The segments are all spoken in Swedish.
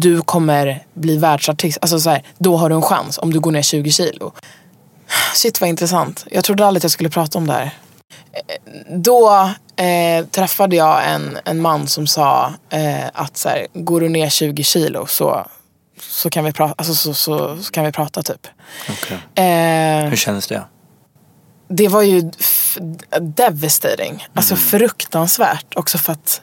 Du kommer bli världsartist. Alltså så här, då har du en chans om du går ner 20 kilo. Shit vad intressant. Jag trodde aldrig att jag skulle prata om det här. Eh, Då eh, träffade jag en, en man som sa eh, att så här, går du ner 20 kilo så, så, kan, vi prata, alltså, så, så, så kan vi prata typ. Okej. Eh, Hur kändes det? det var ju devastating. Alltså fruktansvärt. Också för att...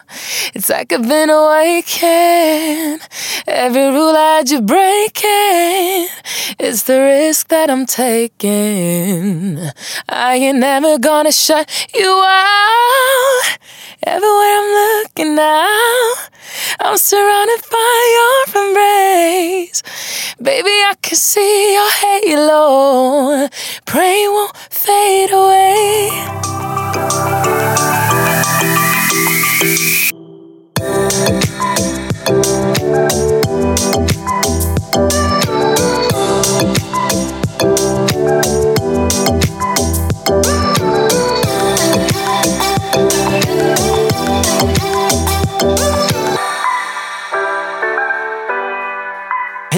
It's like I've been awakened. Every rule I you breaking. It's the risk that I'm taking. I ain't never gonna shut you out. Everywhere I'm looking now, I'm surrounded by your embrace. Baby, I can see your halo. Pray won't fade away. Hej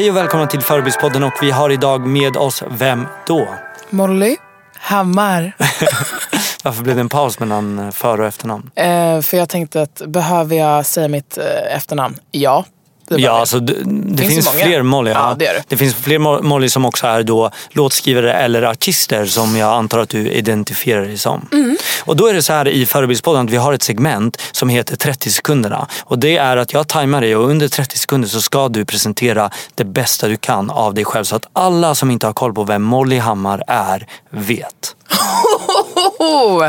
och välkomna till Förebildspodden och vi har idag med oss Vem då? Molly Hammar. Varför blev det en paus mellan eh, för och efternamn? Eh, för jag tänkte att behöver jag säga mitt eh, efternamn? Ja. det Ja, alltså, det, det Finns finns, fler Molly. Ja, det det. det finns fler Mo- Molly som också är då låtskrivare eller artister som jag antar att du identifierar dig som. Mm. Och då är det så här i Förebildspodden att vi har ett segment som heter 30 sekunderna. Och det är att jag tajmar dig och under 30 sekunder så ska du presentera det bästa du kan av dig själv så att alla som inte har koll på vem Molly Hammar är vet.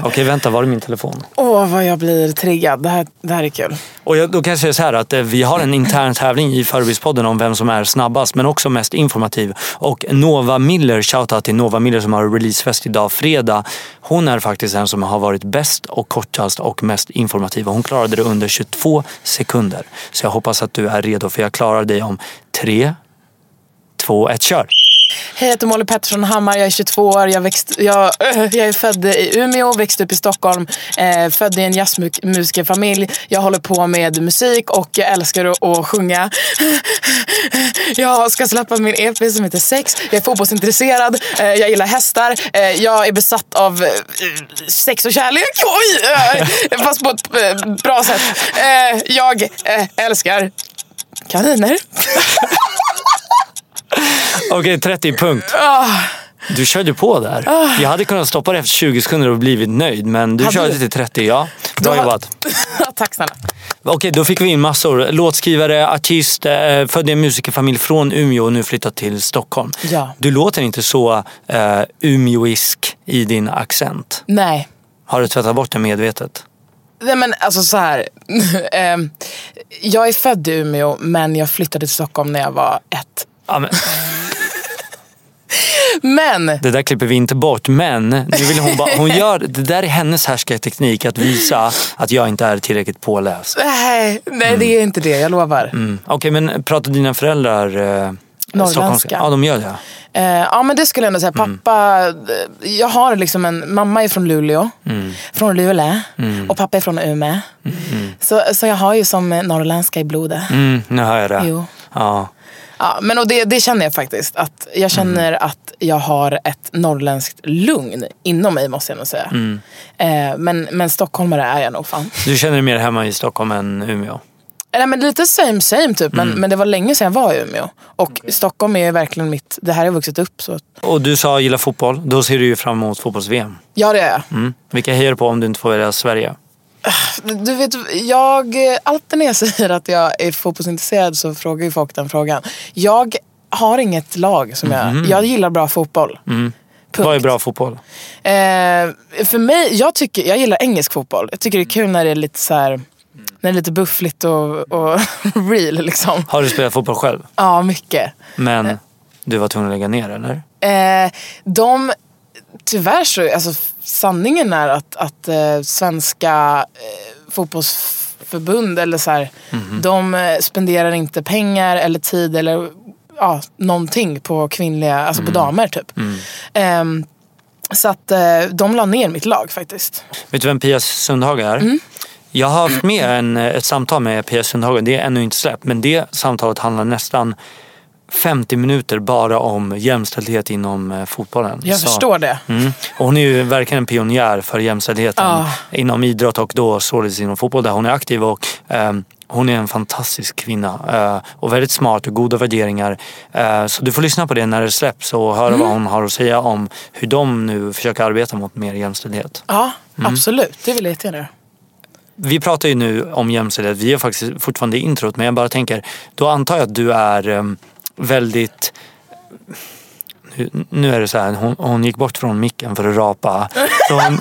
Okej, vänta, var är min telefon? Åh, vad jag blir triggad. Det här, det här är kul. Och jag, då kan jag säga så här att eh, vi har en intern tävling i Förebildspodden om vem som är snabbast men också mest informativ. Och Nova Miller, shoutout till Nova Miller som har releasefest idag fredag. Hon är faktiskt den som har varit bäst och kortast och mest informativ. Hon klarade det under 22 sekunder. Så jag hoppas att du är redo för jag klarar dig om 3, 2, 1, kör! Hej, jag heter Molly Pettersson Hammar. Jag är 22 år. Jag, växt, jag, jag är född i Umeå, växte upp i Stockholm. Eh, född i en jazzmusikerfamilj. Jag håller på med musik och jag älskar att, att sjunga. Jag ska släppa min EP som heter Sex. Jag är fotbollsintresserad. Eh, jag gillar hästar. Eh, jag är besatt av eh, sex och kärlek. Oj! Eh, fast på ett eh, bra sätt. Eh, jag eh, älskar kaniner. Okej, 30 punkt. Du körde på där. Jag hade kunnat stoppa det efter 20 sekunder och blivit nöjd men du Hade körde du? till 30, ja. Bra jobbat. Tack snälla. Okej, då fick vi in massor. Låtskrivare, artist, eh, född i en musikerfamilj från Umeå och nu flyttat till Stockholm. Ja. Du låter inte så eh, umeåisk i din accent. Nej. Har du tvättat bort det medvetet? Nej men alltså så här. Ehm, jag är född i Umeå men jag flyttade till Stockholm när jag var ett. Ja, men, Men Det där klipper vi inte bort men nu vill hon, bara, hon gör, det där är hennes härskarteknik att visa att jag inte är tillräckligt påläst. nej, nej det är inte det, jag lovar. Mm. Okej men pratar dina föräldrar eh, Norrländska. Ja de gör det. Eh, ja men det skulle jag ändå säga. Mm. Pappa, eh, jag har liksom en, mamma är från Luleå, från Luleå och pappa är från Umeå. Så, så jag har ju som norrländska i blodet. Mm, nu hör jag det. Jo. Ja. Ja, men och det, det känner jag faktiskt. Att jag känner att jag har ett norrländskt lugn inom mig måste jag nog säga. Eh, men, men stockholmare är jag nog fan. Du känner dig mer hemma i Stockholm än Umeå? Nej, men lite same same typ. Men, men det var länge sedan jag var i Umeå. Och Stockholm är verkligen mitt, det här har jag vuxit upp så. Och du sa gilla fotboll, då ser du ju fram emot fotbolls-VM. Ja det är jag. Mm. Vilka hejar på om du inte får välja Sverige? Du vet, jag, alltid när jag säger att jag är fotbollsintresserad så frågar ju folk den frågan. Jag har inget lag som jag... Jag gillar bra fotboll. Punkt. Vad är bra fotboll? Eh, för mig, jag, tycker, jag gillar engelsk fotboll. Jag tycker det är kul när det är lite så här, när det är lite buffligt och, och real liksom. Har du spelat fotboll själv? Ja, mycket. Men du var tvungen att lägga ner eller? Eh, de, tyvärr så, alltså sanningen är att, att eh, svenska eh, fotbollsförbund eller så här, de eh, spenderar inte pengar eller tid eller ja, någonting på kvinnliga, alltså på damer typ. Ehm, så att eh, de la ner mitt lag faktiskt. Vet du vem Pia Sundhage är? Mm. Jag har haft med en, ett samtal med Pia Sundhage. Det är ännu inte släppt. Men det samtalet handlar nästan 50 minuter bara om jämställdhet inom eh, fotbollen. Jag Så- förstår det. Mm. Och hon är ju verkligen en pionjär för jämställdheten Ah. inom idrott och då således inom fotboll där hon är aktiv. Och, ehm, hon är en fantastisk kvinna eh, och väldigt smart och goda värderingar. Eh, så du får lyssna på det när det släpps och höra Mm. vad hon har att säga om hur de nu försöker arbeta mot mer jämställdhet. Ja, absolut. Det vill jag jättegärna göra. Vi pratar ju nu om jämställdhet, vi är faktiskt fortfarande i introt men jag bara tänker, då antar jag att du är em, väldigt nu, är det så här, hon, hon gick bort från micken för att rapa. Så hon,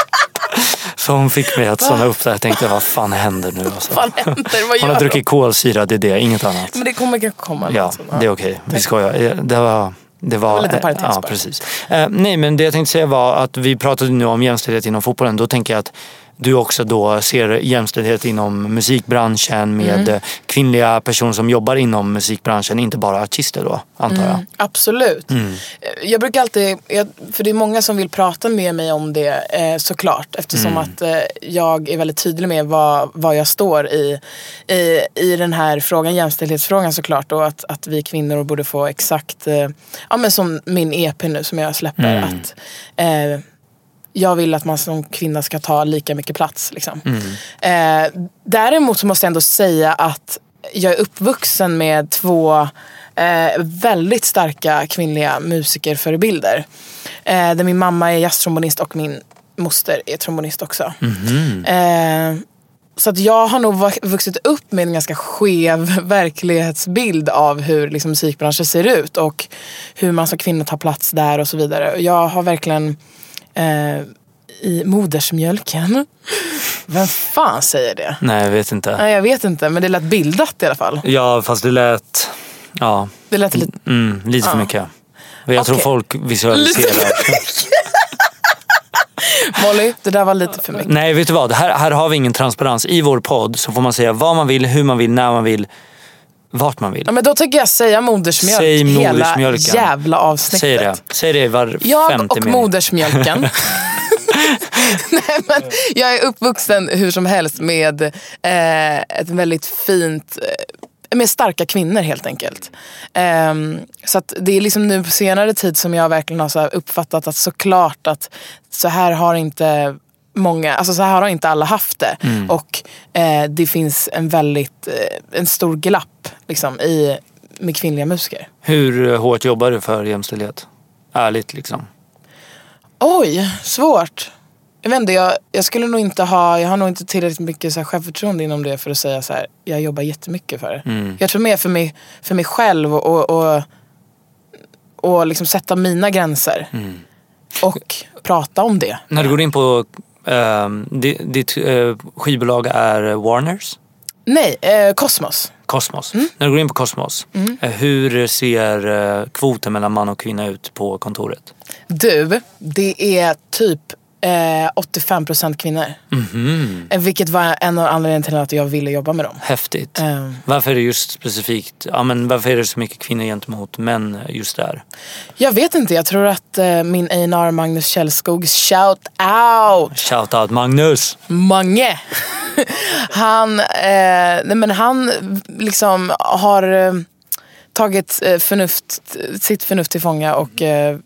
så hon fick mig att stanna upp där. Jag tänkte, vad fan händer nu? Alltså. Vad händer? Vad Hon gör har de? druckit kolsyra, det är det, inget annat. Men det kommer kanske komma. Ja, det är okej. Vi skojar. Det var... Det var, lite parentes ja, precis. Eh, nej, men det jag tänkte säga var att vi pratade nu om jämställdhet inom fotbollen. Då tänker jag att du också då ser jämställdhet inom musikbranschen med Mm. kvinnliga personer som jobbar inom musikbranschen, inte bara artister då, antar jag. Absolut. Mm. Eh, Jag brukar alltid, för det är många som vill prata med mig om det eh, såklart. Eftersom Mm. att eh, jag är väldigt tydlig med vad, vad jag står i, i, i den här frågan, jämställdhetsfrågan såklart. Och att, att vi kvinnor borde få exakt, ja men som min EP nu som jag släpper. Mm. Att, eh, jag vill att man som kvinna ska ta lika mycket plats. Liksom. Eh, däremot så måste jag ändå säga att jag är uppvuxen med två eh, väldigt starka kvinnliga musikerförebilder. Eh, där min mamma är jazztrombonist och min moster är trombonist också. Eh, så att jag har nog vuxit upp med en ganska skev verklighetsbild av hur liksom, musikbranschen ser ut och hur man som kvinna tar plats där och så vidare. Jag har verkligen eh, i modersmjölken. Vem fan säger det? Nej, jag vet inte. Nej, jag vet inte, men det lät bildat i alla fall. Ja, fast det lät... Ja, Det lät lite... mm, lite för Ja. mycket. Jag tror Okej. folk visualiserar. Molly, det där var lite för mycket. Nej, vet du vad? Här, här har vi ingen transparens. I vår podd så får man säga vad man vill, hur man vill, när man vill, vart man vill. Ja, men då tänker jag säga modersmjölk Säg hela jävla avsnittet. Säg det. Säg det var Jag femte och mening. modersmjölken. Nej, men jag är uppvuxen hur som helst med eh, ett väldigt fint eh, med starka kvinnor helt enkelt. Ehm, så att det är liksom nu på senare tid som jag verkligen har så uppfattat att såklart att så här har inte många, alltså så här har inte alla haft det. Mm. Och eh, det finns en väldigt, eh, en stor glapp liksom, i, med kvinnliga musiker. Hur hårt jobbar du för jämställdhet? Ärligt liksom. Oj, svårt. Jag vet inte, jag, jag skulle nog inte ha, jag har nog inte tillräckligt mycket så här självförtroende inom det för att säga så här, jag jobbar jättemycket för det. Mm. Jag tror mer för mig, för mig själv och, och, och liksom sätta mina gränser. Mm. Och prata om det. När du går in på... di- ditt uh, skivbolag är Warners? Nej, eh, Kosmos. Kosmos. Mm. När du går in på Kosmos, eh, hur ser eh, kvoten mellan man och kvinna ut på kontoret? Du, det är typ eh, 85% kvinnor. Mhm. Eh, Vilket var en av anledningarna till att jag ville jobba med dem. Häftigt. Eh, Varför är det just specifikt, ja men varför är det så mycket kvinnor gentemot män just där? jag vet inte, jag tror att eh, min A&R Magnus Källskog, shout out! Shout out Magnus! Mange! han, eh, nej men han liksom har eh, tagit eh, förnuft, sitt förnuft till fånga och eh,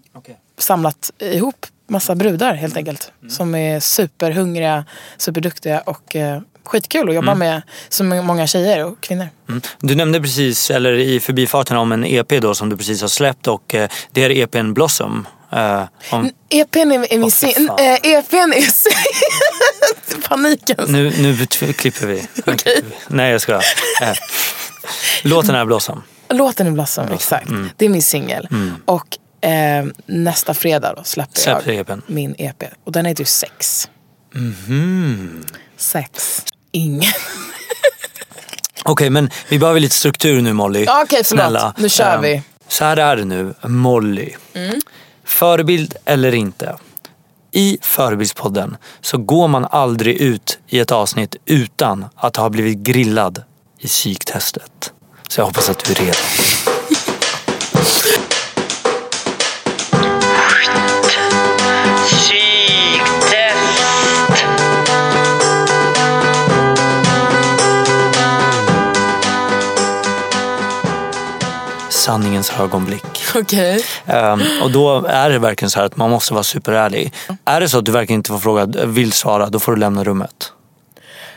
samlat ihop massa brudar helt enkelt. Som är superhungriga, superduktiga och eh, skitkul att jobba med så många tjejer och kvinnor. Mm. Du nämnde precis, eller i förbifarten om en EP då som du precis har släppt och eh, det är EPn Blossom. Eh, om, EPn är, är min sin... Äh, EPn är. Paniken. nu, nu klipper vi. Vi. Nej jag skojar. Eh, låten är Blossom. Låten är Blossom, exakt. Mm. Det är min singel. Och eh, nästa fredag då släpper Släpper jag EPn. min EP. Och den heter ju Sex. Mhm. Sex. Ingen. Okej men vi behöver lite struktur nu Molly. Ja, okej, förlåt. Snälla. Nu kör Eh, vi. Så här är det nu, Molly. Förebild eller inte. I Förebildspodden så går man aldrig ut i ett avsnitt utan att ha blivit grillad i psyktestet. Så jag hoppas att du är redo. Sanningens ögonblick. Okej. Ehm, och då är det verkligen så här att man måste vara superärlig. Är det så att du verkligen inte får fråga, vill svara, då får du lämna rummet.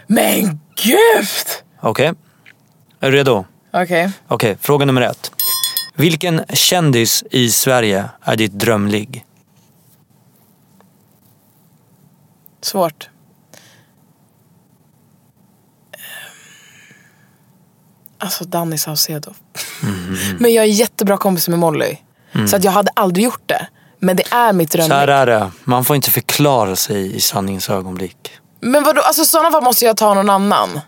Men gud! Okej? Är du redo? Okej. Okej, fråga nummer ett. Vilken kändis i Sverige är ditt drömligg? Svårt. Alltså Danny Saucedo. Men jag är jättebra kompis med Molly. Så att jag hade aldrig gjort det. Men det är mitt Så här är det, man får inte förklara sig i sanningens ögonblick. Men vadå, alltså i sådana fall måste jag ta någon annan.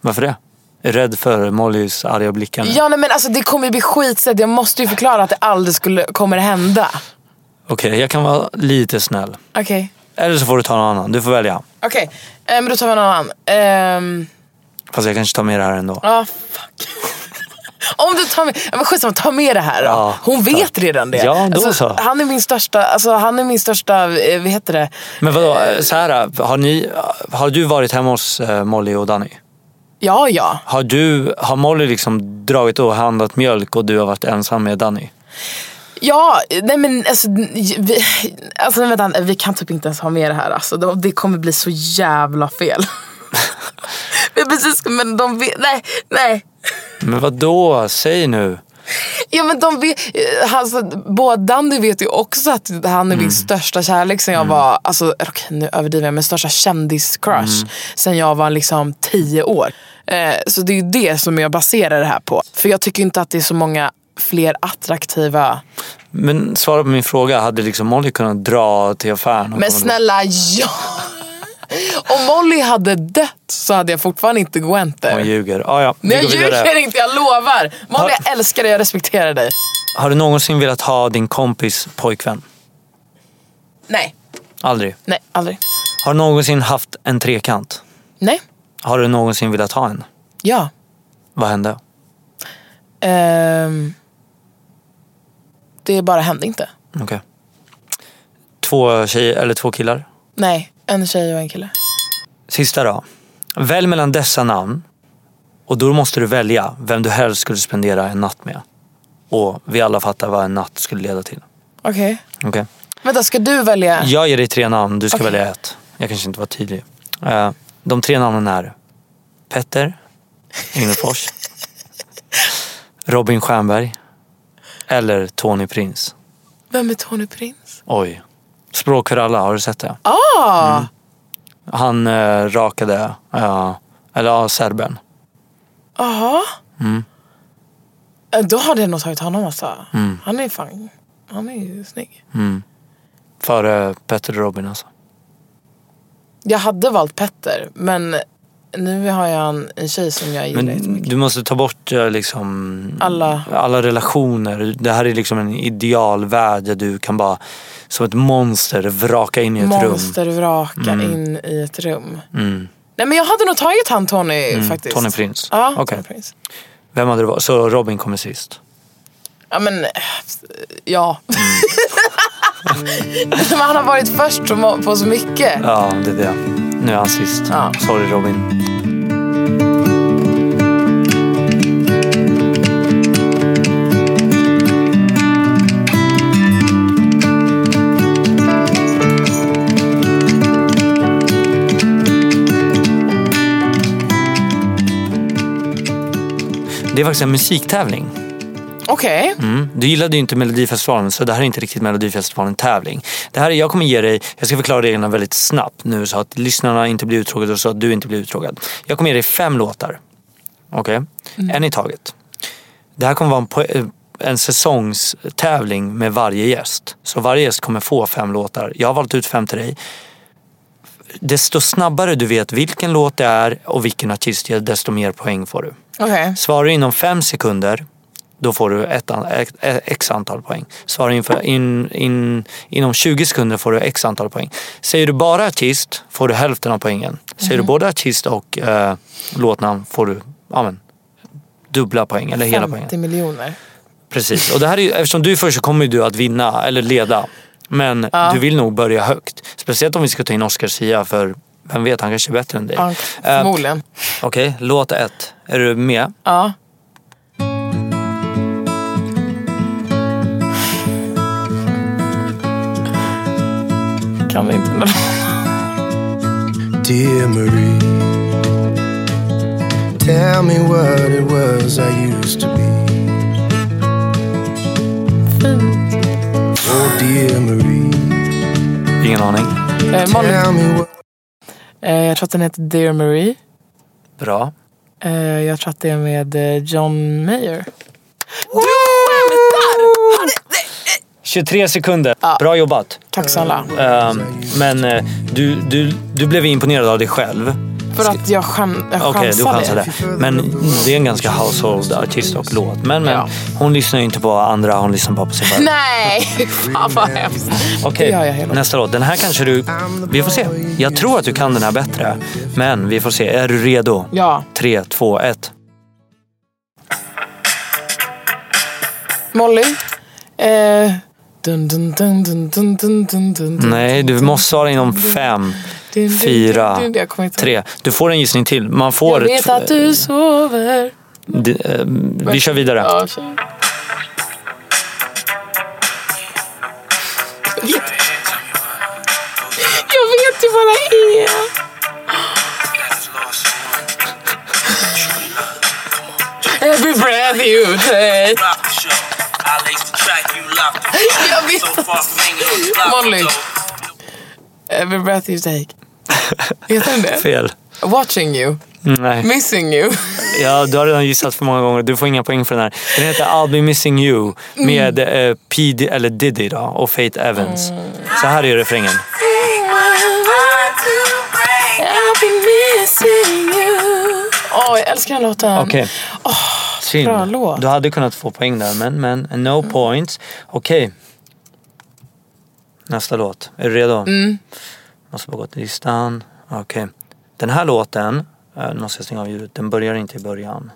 Varför det? Rädd för Mollys arga blickar nu? Ja nej, men alltså det kommer ju bli skitsätt. Jag måste ju förklara att det aldrig skulle, kommer hända. Okej, jag kan vara lite snäll. Okej. Eller så får du ta någon annan, du får välja. Okej, eh, men då tar vi någon annan. Ehm, Fast jag kanske tar med det här ändå. ah, fuck. Om du tar med, ja, men skitsamma, ta med det här då. Ja, Hon vet redan det. Ja, då alltså, så. Han är min största, alltså, han är min största, eh, vad heter det? Men vadå, så här, har, ni, har du varit hemma hos eh, Molly och Danny? Ja, ja. Har, du, har Molly liksom dragit och handlat mjölk och du har varit ensam med Danny? Ja, nej men alltså, vi, alltså vänta, vi kan typ inte ens ha med det här. Alltså, det kommer bli så jävla fel. Men Precis, men de vet, nej, nej. Men vad då? Säg nu. Ja men de vet, alltså, både Danny vet ju också att han är min största kärlek sen jag var, alltså okej nu överdriver jag, men största kändiscrush sen jag var liksom tio år. Eh, så det är ju det som jag baserar det här på. För jag tycker inte att det är så många fler attraktiva Men svara på min fråga, hade liksom Molly kunnat dra till affären? Men snälla, ja! Om Molly hade dött så hade jag fortfarande inte Hon där. ljuger. Ah, ja, vi Nej, jag ljuger inte, jag lovar. Molly, jag älskar dig, jag respekterar dig. Har du någonsin velat ha din kompis pojkvän? Nej, Aldrig. nej, aldrig. Har du någonsin haft en trekant? Nej, Har du någonsin velat ha en? ja. Vad hände? Ehm, det bara hände inte. Okej. Två tjejer, eller två killar? Nej, en tjej och en kille. Sista då. Välj mellan dessa namn och då måste du välja vem du helst skulle spendera en natt med. Och vi alla fattar vad en natt skulle leda till. Okej. Okej? Vänta, ska du välja? Jag ger dig tre namn, du ska Okej. välja ett. Jag kanske inte var tydlig. Eh, De tre namnen är Petter Ingelfors, Robin Stjernberg eller Tony Prins. Vem är Tony Prins? Oj. Språk för alla, har du sett det? Ah! Han eh, rakade, eh, eller ja, serben. Jaha. Mm. Eh, Då hade jag nog tagit honom alltså. Han är fan, han är ju snygg. Före Petter och Robin alltså. Jag hade valt Petter, men nu har jag en, en tjej som jag gillar Men jättemycket. du måste ta bort eh, liksom Alla. alla relationer. Det här är liksom en idealvärld där du kan bara som ett monster vraka in i ett Monster vraka in i ett rum. rum. Mm. Nej men jag hade nog tagit han Tony faktiskt. Tony Prince. Ja, Okej. Tony Prince. Vem hade det varit? Så Robin kommer sist? Ja men, ja. men han har varit först på så mycket. Ja, det är det. Nu är han sist. Ja. Sorry Robin. Det är faktiskt en musiktävling. Okej. Mm. Du gillade ju inte Melodifestivalen så det här är inte riktigt Melodifestivalen tävling. Det här är, jag kommer ge dig, jag ska förklara reglerna väldigt snabbt nu så att lyssnarna inte blir uttråkade och så att du inte blir uttråkad. Jag kommer ge dig fem låtar. Okej? En i taget. Det här kommer vara en, eh, en säsongstävling med varje gäst. Så varje gäst kommer få fem låtar. Jag har valt ut fem till dig. Desto snabbare du vet vilken låt det är och vilken artist det är, desto mer poäng får du. Okej. Svarar du inom fem sekunder då får du ett, ett- ett, x antal poäng. Svarar inför, in, in, inom 20 sekunder får du x antal poäng. Säger du bara artist får du hälften av poängen. Säger du både artist och eh, låtnamn får du ja, men, dubbla poäng eller hela poängen. 50 miljoner. Precis. Och det här är, eftersom du är först så kommer du att vinna eller leda. Men du vill nog börja högt. Speciellt om vi ska ta in Oscar Sia för vem vet, han kanske är bättre än dig. Ja, Eh, förmodligen. Okej, låt ett. Är du med? Ja. Kan vi inte. Dear Marie, tell me what it was I used to be. Oh, dear Marie, Ingen aning. Eh, Molly, tell me what. eh, jag tror att den heter Dear Marie. Bra. Eh, jag tror att det är med eh, John Mayer. Du 23 sekunder. Bra jobbat. Tack snälla. Ehm, men eh, du, du, du blev imponerad av dig själv. För att jag, chans, jag Okej, du chansade. chansade. Men det är en ganska household artist och låt. Men, men Ja. hon lyssnar ju inte på andra, hon lyssnar bara på sig själv. Nej, fan vad hemskt. Okej, hela nästa låt. Den här kanske du... Vi får se. Jag tror att du kan den här bättre. Men vi får se. Är du redo? Ja, Tre, två, ett. Molly. Eh, Nej, du måste ha det inom fem, fyra, tre. Du får en gissning till. Man får... Jag vet att du sover. Vi kör vidare. Jag vet, jag vet ju vad det är. Every breath you take. Jag vet Molly. Every breath you take. Heter den det? Fel. Watching you. Nej. Missing you. Ja, du har redan gissat för många gånger. Du får inga poäng för den här. Den heter I'll be missing you med eh, P. D- eller Diddy då, och Faith Evans. Så här är refrängen. I'll be missing you. Åh, jag älskar den låten. Okej. Synd. bra låt. Du hade kunnat få poäng där, men, men no points. Okej. Nästa låt. Är du redo? Mm. Måste bara gå till listan. Okej. Den här låten, äh, nu måste jag stänga av ljudet, den börjar inte i början.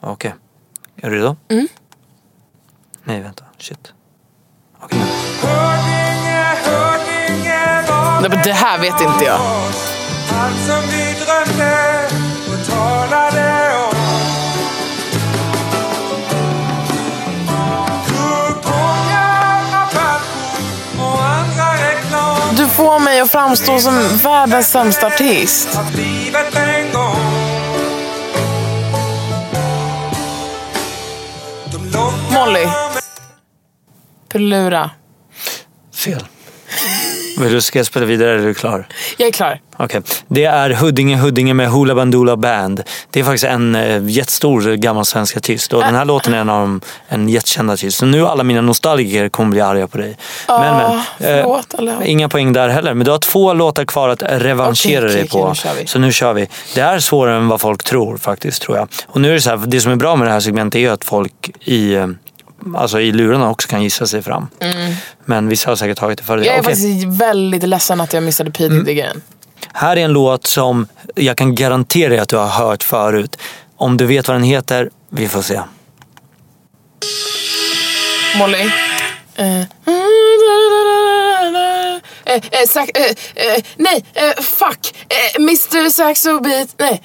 Okej. Är du redo? Mm. Nej, vänta. Shit. Okej. Nej, men det här vet inte jag. Allt som vi drömde få mig att framstå som världens sämsta artist. Molly. Pelura. Fel. Vill du ska jag spela vidare eller är du klar? Jag är klar. Okej. Det är Huddinge Huddinge med Hoola Bandoola Band. Det är faktiskt en eh, jättestor gammal svensk artist och den här låten är en av dem, en jättekänd artist. Så nu alla mina nostalgiker kommer bli arga på dig. men men. eh, förlåt, alla. inga poäng där heller. Men du har två låtar kvar att revanschera okej, dig på. okej, nu. Så nu kör vi. Det är svårare än vad folk tror faktiskt tror jag. Och nu är det så här, det som är bra med det här segmentet är att folk i eh, Alltså i lurarna också kan gissa sig fram. Men vissa har säkert tagit det före. Jag är Okej. faktiskt väldigt ledsen att jag missade P Mm. Diddy-grejen. Här är en låt som jag kan garantera dig att du har hört förut. Om du vet vad den heter, vi får se. Molly. Eh, eh, eh, sax, eh, eh, nej, eh, fuck. Eh, Mr Saxo Beat. Nej.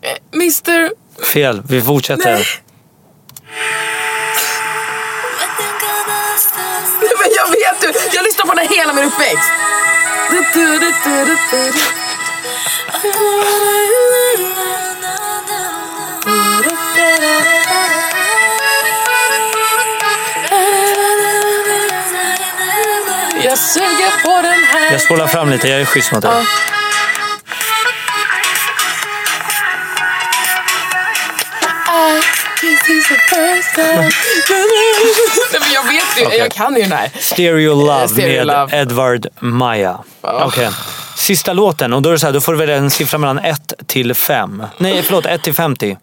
Eh, Mr... Fel, vi fortsätter. Nej, jag lyssnar på den hela min uppväxt. Jag suger på den här. Jag spolar fram lite, jag är schysst mot dig. Ja. Jag vet ju, Okej. jag kan ju den här. Stereo Love Stereo med Love. Edvard Maja. Ja. Okej. Sista låten och då är det så här, då får du välja en siffra mellan 1 till 5. Nej, förlåt, 1 till 50.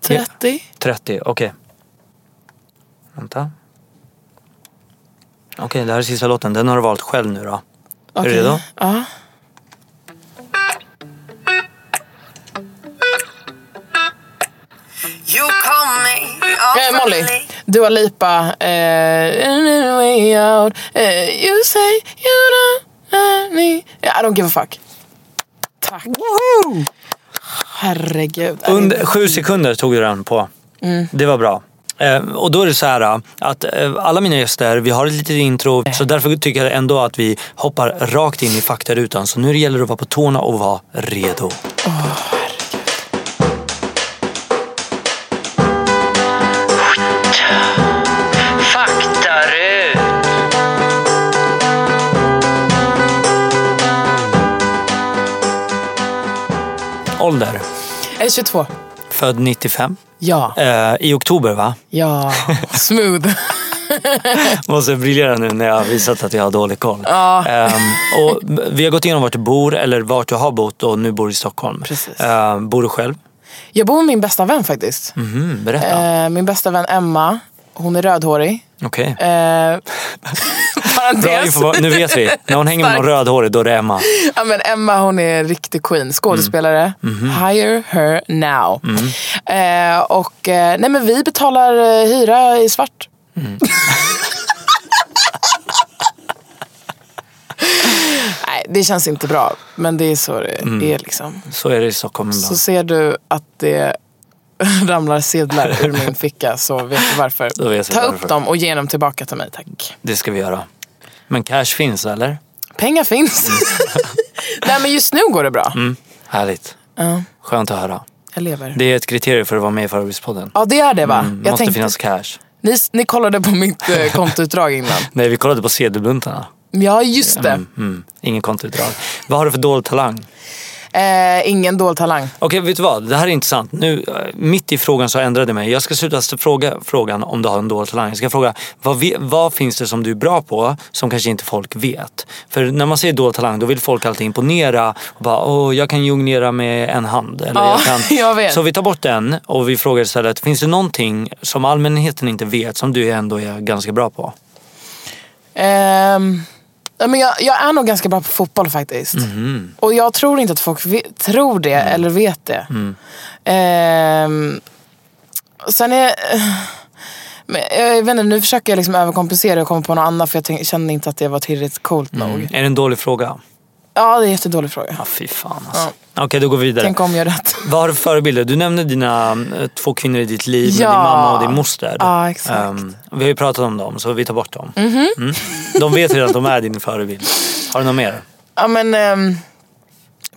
30. 30, okej. Vänta. Okej, det här är sista låten. Den har du valt själv nu då. Är Okej. du redo? Ja. You me Eh, Molly, Dua Lipa, eh, way out. Eh, you say you don't me. I don't give a fuck. Tack. Herregud. är det Under sju sekunder tog du den på. Det var bra. Eh, och då är det så här äh, att eh, alla mina gäster, vi har ett litet intro. Så därför tycker jag ändå att vi hoppar rakt in i faktarutan. Så nu gäller det att vara på tårna och vara redo. Faktarut! Ålder? Jag är 22. Född 95. Ja. Eh, I oktober va? Ja. Smooth. Måste briljera nu när jag har visat att jag har dålig koll. Ja. Ehm, och vi har gått igenom vart du bor eller vart du har bott och nu bor i Stockholm. Precis. Ehm, bor du själv? Jag bor med min bästa vän faktiskt. Mhm, berätta. Eh, min bästa vän Emma. Hon är rödhårig. Okej. Eh, Bra parentes. nu vet vi. När hon hänger med någon rödhårig då är det Emma. Ja, men Emma hon är en riktig queen. Skådespelare. Mhm. Hire her now. Mm. Eh, och eh, nej men vi betalar eh, hyra i svart. Mm. nej, det känns inte bra. Men det är så det Mm. är liksom. Så är det i Stockholm Så ibland. ser du att det ramlar sedlar ur min ficka så vet du varför. Vet Ta varför. upp dem och ge dem tillbaka till mig tack. Det ska vi göra. Men cash finns eller? Pengar finns. nej men just nu går det bra. Mm. Härligt. Ja, Skönt att höra. jag lever. Det är ett kriterium för att vara med i Förberedspodden. Ja det är det va? Mm, jag måste tänkte, finnas cash. ni, ni kollade på mitt eh, kontoutdrag innan. Nej, vi kollade på sedelbuntarna. Ja just det. Mm, mm. Ingen kontoutdrag. Vad har du för dold talang? Eh, ingen dold talang. Okej, vet du vad? Det här är intressant. Nu, eh, mitt i frågan så ändrade jag mig. Jag ska sluta fråga frågan om du har en dold talang. Jag ska fråga, vad, vad finns det som du är bra på som kanske inte folk vet? För när man säger dold talang då vill folk alltid imponera och bara, åh, jag kan jonglera med en hand. Eller Ja, jag kan... jag vet. Så vi tar bort den och vi frågar istället, finns det någonting som allmänheten inte vet som du ändå är ganska bra på? Ja, men jag, jag är nog ganska bra på fotboll faktiskt. Mhm. Och jag tror inte att folk vet, tror det Mm. eller vet det. Ehm, sen är... Men jag vet inte, nu försöker jag liksom överkompensera och komma på något annat för jag tänk, kände inte att det var tillräckligt coolt nog. Är det en dålig fråga? Ja, det är en jättedålig fråga. Ja, fy fan alltså. Okej, då går vi vidare. Tänk om jag rätt. Vad har du för förebilder? Du nämnde dina eh, två kvinnor i ditt liv, Ja. din mamma och din moster. Ja, exakt. Ehm, vi har ju pratat om dem, så vi tar bort dem. Mhm. Mm. De vet redan att de är din förebild. Har du något mer? Ja men ehm,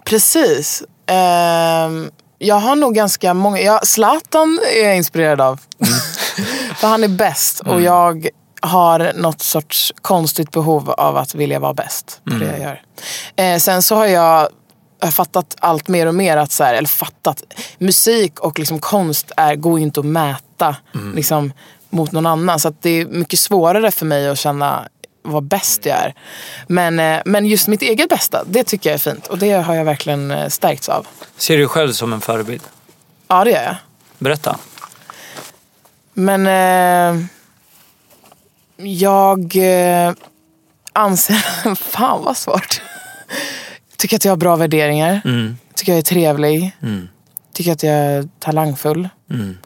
precis. Ehm, jag har nog ganska många, ja, Zlatan är jag inspirerad av. Mm. För han är bäst och jag har något sorts konstigt behov av att vilja vara bäst på det jag gör. Eh, sen så har jag jag har fattat allt mer och mer att så här, eller fattat, musik och liksom konst är, går ju inte att mäta liksom, mot någon annan. Så det är mycket svårare för mig att känna vad bäst jag är. Men, eh, men just mitt eget bästa, det tycker jag är fint. Och det har jag verkligen eh, stärkts av. Ser du dig själv som en förebild? Ja, det gör jag. Berätta. Men eh, jag eh, anser... Fan vad svårt. Tycker att jag har bra värderingar. Mm. Tycker jag är trevlig. Mm. Tycker att jag är talangfull. Mm.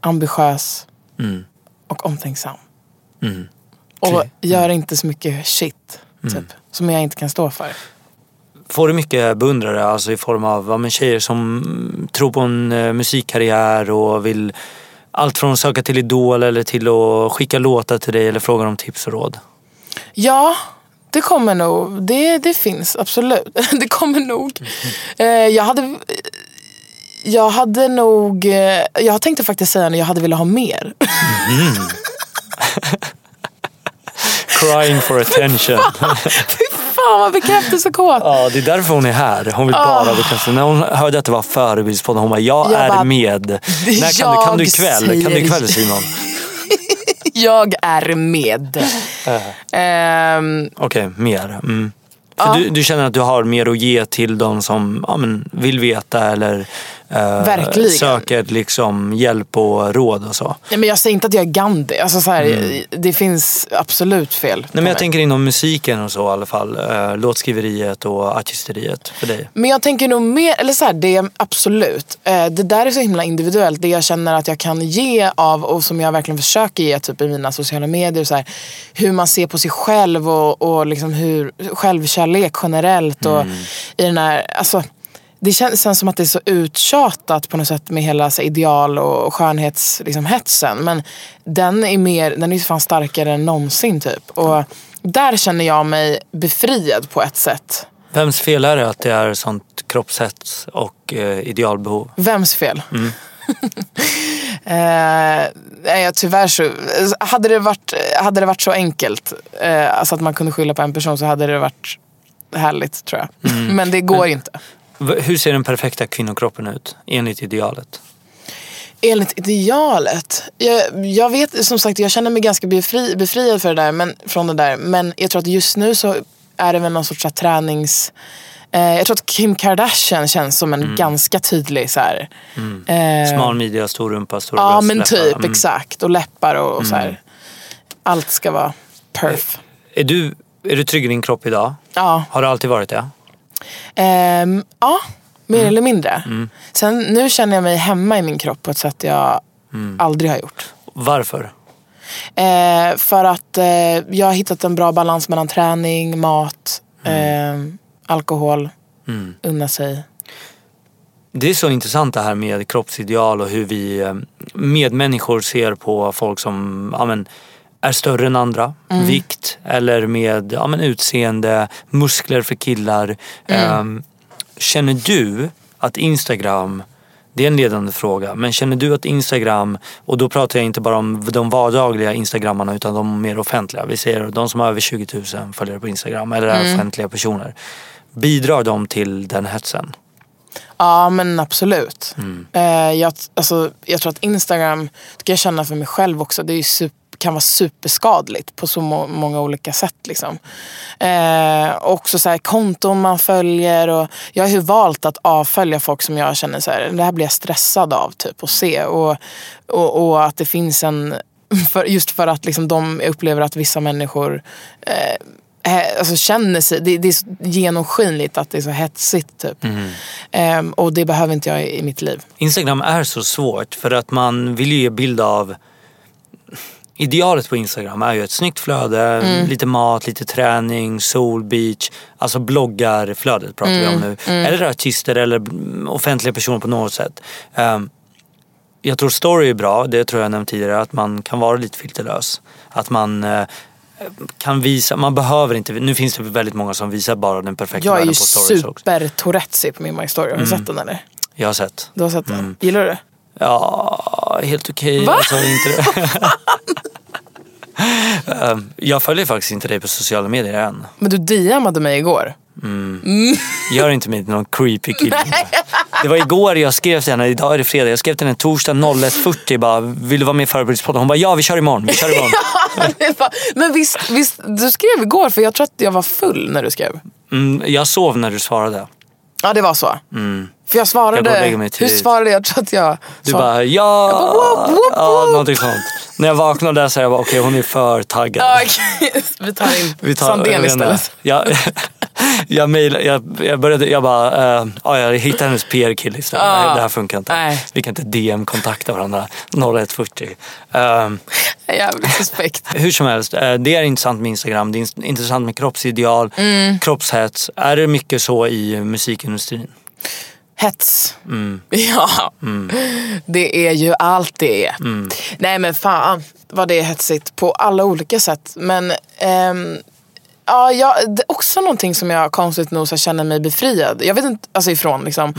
Ambitiös. Mm. Och omtänksam. Mm. Och Tre- gör inte så mycket shit. Typ, Som jag inte kan stå för. Får du mycket beundrare alltså i form av ja, men tjejer som mm, tror på en eh, musikkarriär och vill allt från söka till Idol eller till att skicka låtar till dig eller fråga om tips och råd? Ja, det kommer nog. Det, det finns absolut. Det kommer nog. Eh, jag hade... Jag hade nog... eh, Jag tänkte faktiskt säga att jag hade velat ha mer. Crying for attention. Fan vad bekräftelsekåt. Ja, det är därför hon är här. Hon vill bara bekräfta. När hon hörde att det var förebildspodden, hon bara, jag, Jag är bara, med. När kan, du, kan du ikväll? Kan du ikväll Simon? Jag är med. Ehm, Okej, mer. Mm. För Ja. du, du känner att du har mer att ge till de som ja, men, vill veta eller eh, söker liksom, hjälp och råd och så. nej, men jag säger inte att jag är Gandhi. Alltså, så här, Det finns absolut fel. Nej, men jag mig. tänker inom musiken och så i alla fall. Eh, låtskriveriet och artisteriet för dig. Men jag tänker nog mer, eller så här, det är absolut. Eh, det där är så himla individuellt. Det jag känner att jag kan ge av och som jag verkligen försöker ge typ i mina sociala medier. Så här, hur man ser på sig själv och, och liksom hur självkärlek generellt. Och i den här, alltså, det känns sen som att det är så uttjatat på något sätt med hela så, ideal och skönhetshetsen. Liksom, hetsen. Men den är, mer, den är fan starkare än någonsin typ. Och där känner jag mig befriad på ett sätt. Vems fel är det att det är sånt kroppshets och eh, idealbehov? Vems fel? eh, nej, tyvärr så... Hade det varit, hade det varit så enkelt, eh, alltså att man kunde skylla på en person så hade det varit härligt tror jag. Men det går inte. Hur ser den perfekta kvinnokroppen ut enligt idealet? Enligt idealet. Jag, jag vet som sagt, jag känner mig ganska befri, befriad för det där, men, från det där. Men jag tror att just nu så är det väl någon sorts här, tränings... Eh, jag tror att Kim Kardashian känns som en ganska tydlig så här, eh, Smal midja, stor rumpa, stora Ja men typ, Mm. exakt. Och läppar och, och så här. Allt ska vara perf. Är du, är du trygg i din kropp idag? Ja. Har du alltid varit det? Ehm, ja, mer eller mindre. Sen nu känner jag mig hemma i min kropp på ett sätt jag aldrig har gjort. Varför? Eh, för att eh, jag har hittat en bra balans mellan träning, mat, eh, alkohol, unna sig. Det är så intressant det här med kroppsideal och hur vi eh, medmänniskor ser på folk som ja, men, är större än andra. Vikt eller med ja, men, utseende, muskler för killar. Ehm, känner du att Instagram, det är en ledande fråga, men känner du att Instagram, och då pratar jag inte bara om de vardagliga Instagrammarna utan de mer offentliga. Vi säger de som har över 20 000 följare på Instagram eller är offentliga personer. Bidrar de till den hetsen? Ja men absolut. Eh, jag, alltså, jag tror att Instagram, det kan jag känna för mig själv också, det är ju super, kan vara superskadligt på så må, många olika sätt. Liksom. Eh, och också så här, konton man följer. Och jag har ju valt att avfölja folk som jag känner så här, det här blir jag stressad av typ, att se. Och, och, och att det finns en, för, just för att liksom, de upplever att vissa människor eh, alltså känner sig, det, det är så genomskinligt att det är så hetsigt. Typ. Ehm, och det behöver inte jag i, i mitt liv. Instagram är så svårt för att man vill ju ge bild av Idealet på Instagram är ju ett snyggt flöde, lite mat, lite träning, sol, beach. Alltså bloggarflödet pratar vi om nu. Eller artister eller mm, offentliga personer på något sätt. Ehm, jag tror story är bra, det tror jag nämnt tidigare, att man kan vara lite filterlös. Att man eh, kan visa, man behöver inte, nu finns det väldigt många som visar bara den perfekta Jag är världen ju på stories också. super Tourettesig på min My Story. Har du sett den eller? Jag har sett. Du har sett den? Gillar du det? Ja, helt okej. Va? Alltså, inte Jag följer faktiskt inte dig på sociala medier än. Men du DMade mig igår. Gör inte mig till någon creepy kille. Det var igår jag skrev till henne, idag är det fredag. Jag skrev till henne torsdag 01.40 bara, vill du vara med i Förberedelsepodden? Hon bara, ja vi kör imorgon. Vi kör imorgon. Var- Men visst, visst, du skrev igår för jag tror att jag var full när du skrev. Mm, jag sov när du svarade. Ja det var så. För jag svarade, Jag hur svarade jag? Jag tror att jag Du sa- bara, ja, Jag bara, whoop, whoop, ja whoop. någonting sånt. När jag vaknade där så jag bara, okej hon är för taggad. Ja, okej. Vi tar in Vi tar- Sandén istället. Jag, jag, mejlade, jag, jag började, jag bara, uh, ja, jag hittade hennes PR-kille istället. Ja. Det här funkar inte. Nej. Vi kan inte DM-kontakta varandra 01.40. Um, Jävligt suspekt. hur som helst, eh, det är intressant med Instagram. Det är intressant med kroppsideal, Mm. kroppshets. Är det mycket så i musikindustrin? Hets. Mm. Ja, det är ju allt det är. Nej men fan vad det är hetsigt på alla olika sätt. Men ehm, ja, jag, det är också någonting som jag konstigt nog så känner mig befriad jag vet inte, alltså ifrån. Liksom.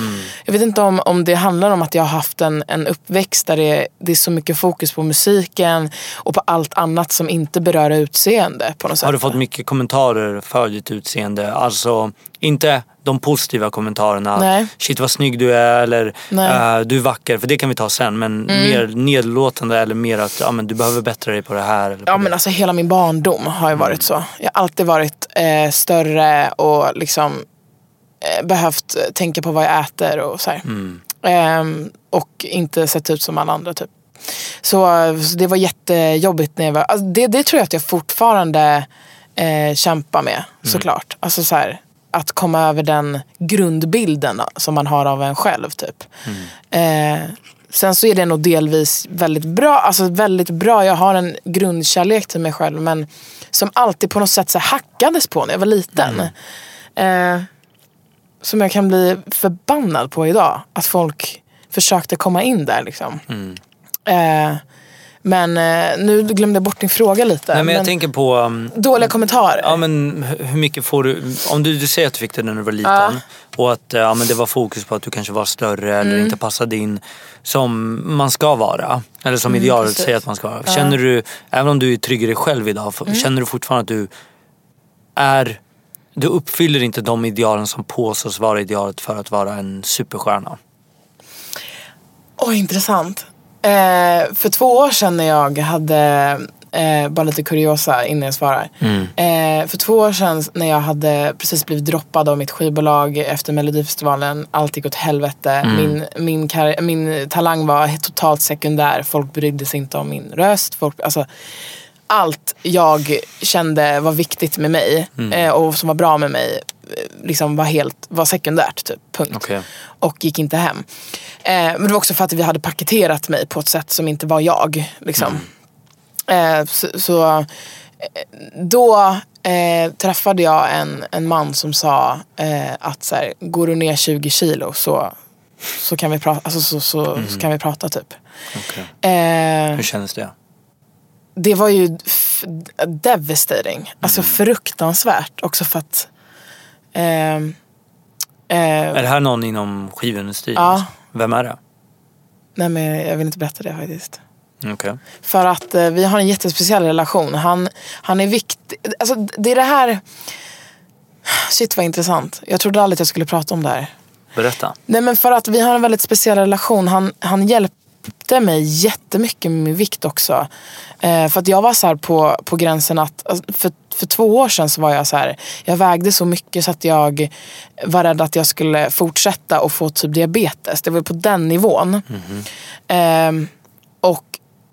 Jag vet inte om, om det handlar om att jag har haft en, en uppväxt där det, det är så mycket fokus på musiken och på allt annat som inte berör utseende på något sätt. Har du fått mycket kommentarer för ditt utseende? Alltså inte de positiva kommentarerna. Nej. Shit vad snygg du är eller. Mm. eh, du är vacker. För det kan vi ta sen. Men mer nedlåtande eller mer att ja, men du behöver bättra dig på det här. Eller Ja det. men alltså hela min barndom har ju varit så. Jag har alltid varit eh, större och liksom eh, behövt tänka på vad jag äter och så här. Ehm, och inte sett ut som alla andra typ. Så, eh, så det var jättejobbigt när jag var, alltså, det, det tror jag att jag fortfarande eh, kämpar med såklart. Alltså så här, att komma över den grundbilden som man har av en själv typ. Eh, sen så är det nog delvis väldigt bra. Alltså väldigt bra. Jag har en grundkärlek till mig själv men som alltid på något sätt så hackades på när jag var liten. Eh, som jag kan bli förbannad på idag. Att folk försökte komma in där liksom. Eh, men eh, nu glömde jag bort din fråga lite. Nej, men jag Men tänker på... um, Dåliga kommentarer. Ja men hu- hur mycket får du, om du, du säger att du fick det när du var liten och att eh, ja, men det var fokus på att du kanske var större eller Mm. inte passade in som man ska vara. Eller som idealet Mm, precis. säger att man ska vara. Känner du, även om du är trygg i dig själv idag, Mm. känner du fortfarande att du är, du uppfyller inte de idealen som påstås vara idealet för att vara en superstjärna? Oj, intressant. Eh, för två år sedan när jag hade, eh, bara lite kuriosa innan jag svarar. Eh, för två år sedan när jag hade precis blivit droppad av mitt skivbolag efter Melodifestivalen. Allt gick åt helvete. Min, min, kar- min talang var totalt sekundär. Folk brydde sig inte om min röst. Folk, alltså, allt jag kände var viktigt med mig eh, och som var bra med mig eh, liksom var helt var sekundärt. Typ. Punkt. Okej. Och gick inte hem. Eh, men det var också för att vi hade paketerat mig på ett sätt som inte var jag. Liksom. Eh, så så eh, då eh, träffade jag en, en man som sa eh, att så här, går du ner 20 kilo så, så, kan, vi prata, alltså, så, så, så kan vi prata typ. Okej. Eh, Hur kändes det? det var ju devastating. Alltså fruktansvärt. Också för att... eh, Är det här någon inom skivindustrin? Ja. Vem är det? nej men jag vill inte berätta det faktiskt. Okej. För att eh, vi har en jättespeciell relation. Han, han är viktig. Alltså det är det här... Shit vad intressant. Jag trodde aldrig att jag skulle prata om det här. Berätta. Nej men för att vi har en väldigt speciell relation. Han, han hjälpte mig jättemycket med min vikt också. Eh, för att jag var så här på, på gränsen att, alltså, för, för två år sedan så var jag så här, jag vägde så mycket så att jag var rädd att jag skulle fortsätta och få typ diabetes. Det var på den nivån. Ehm, och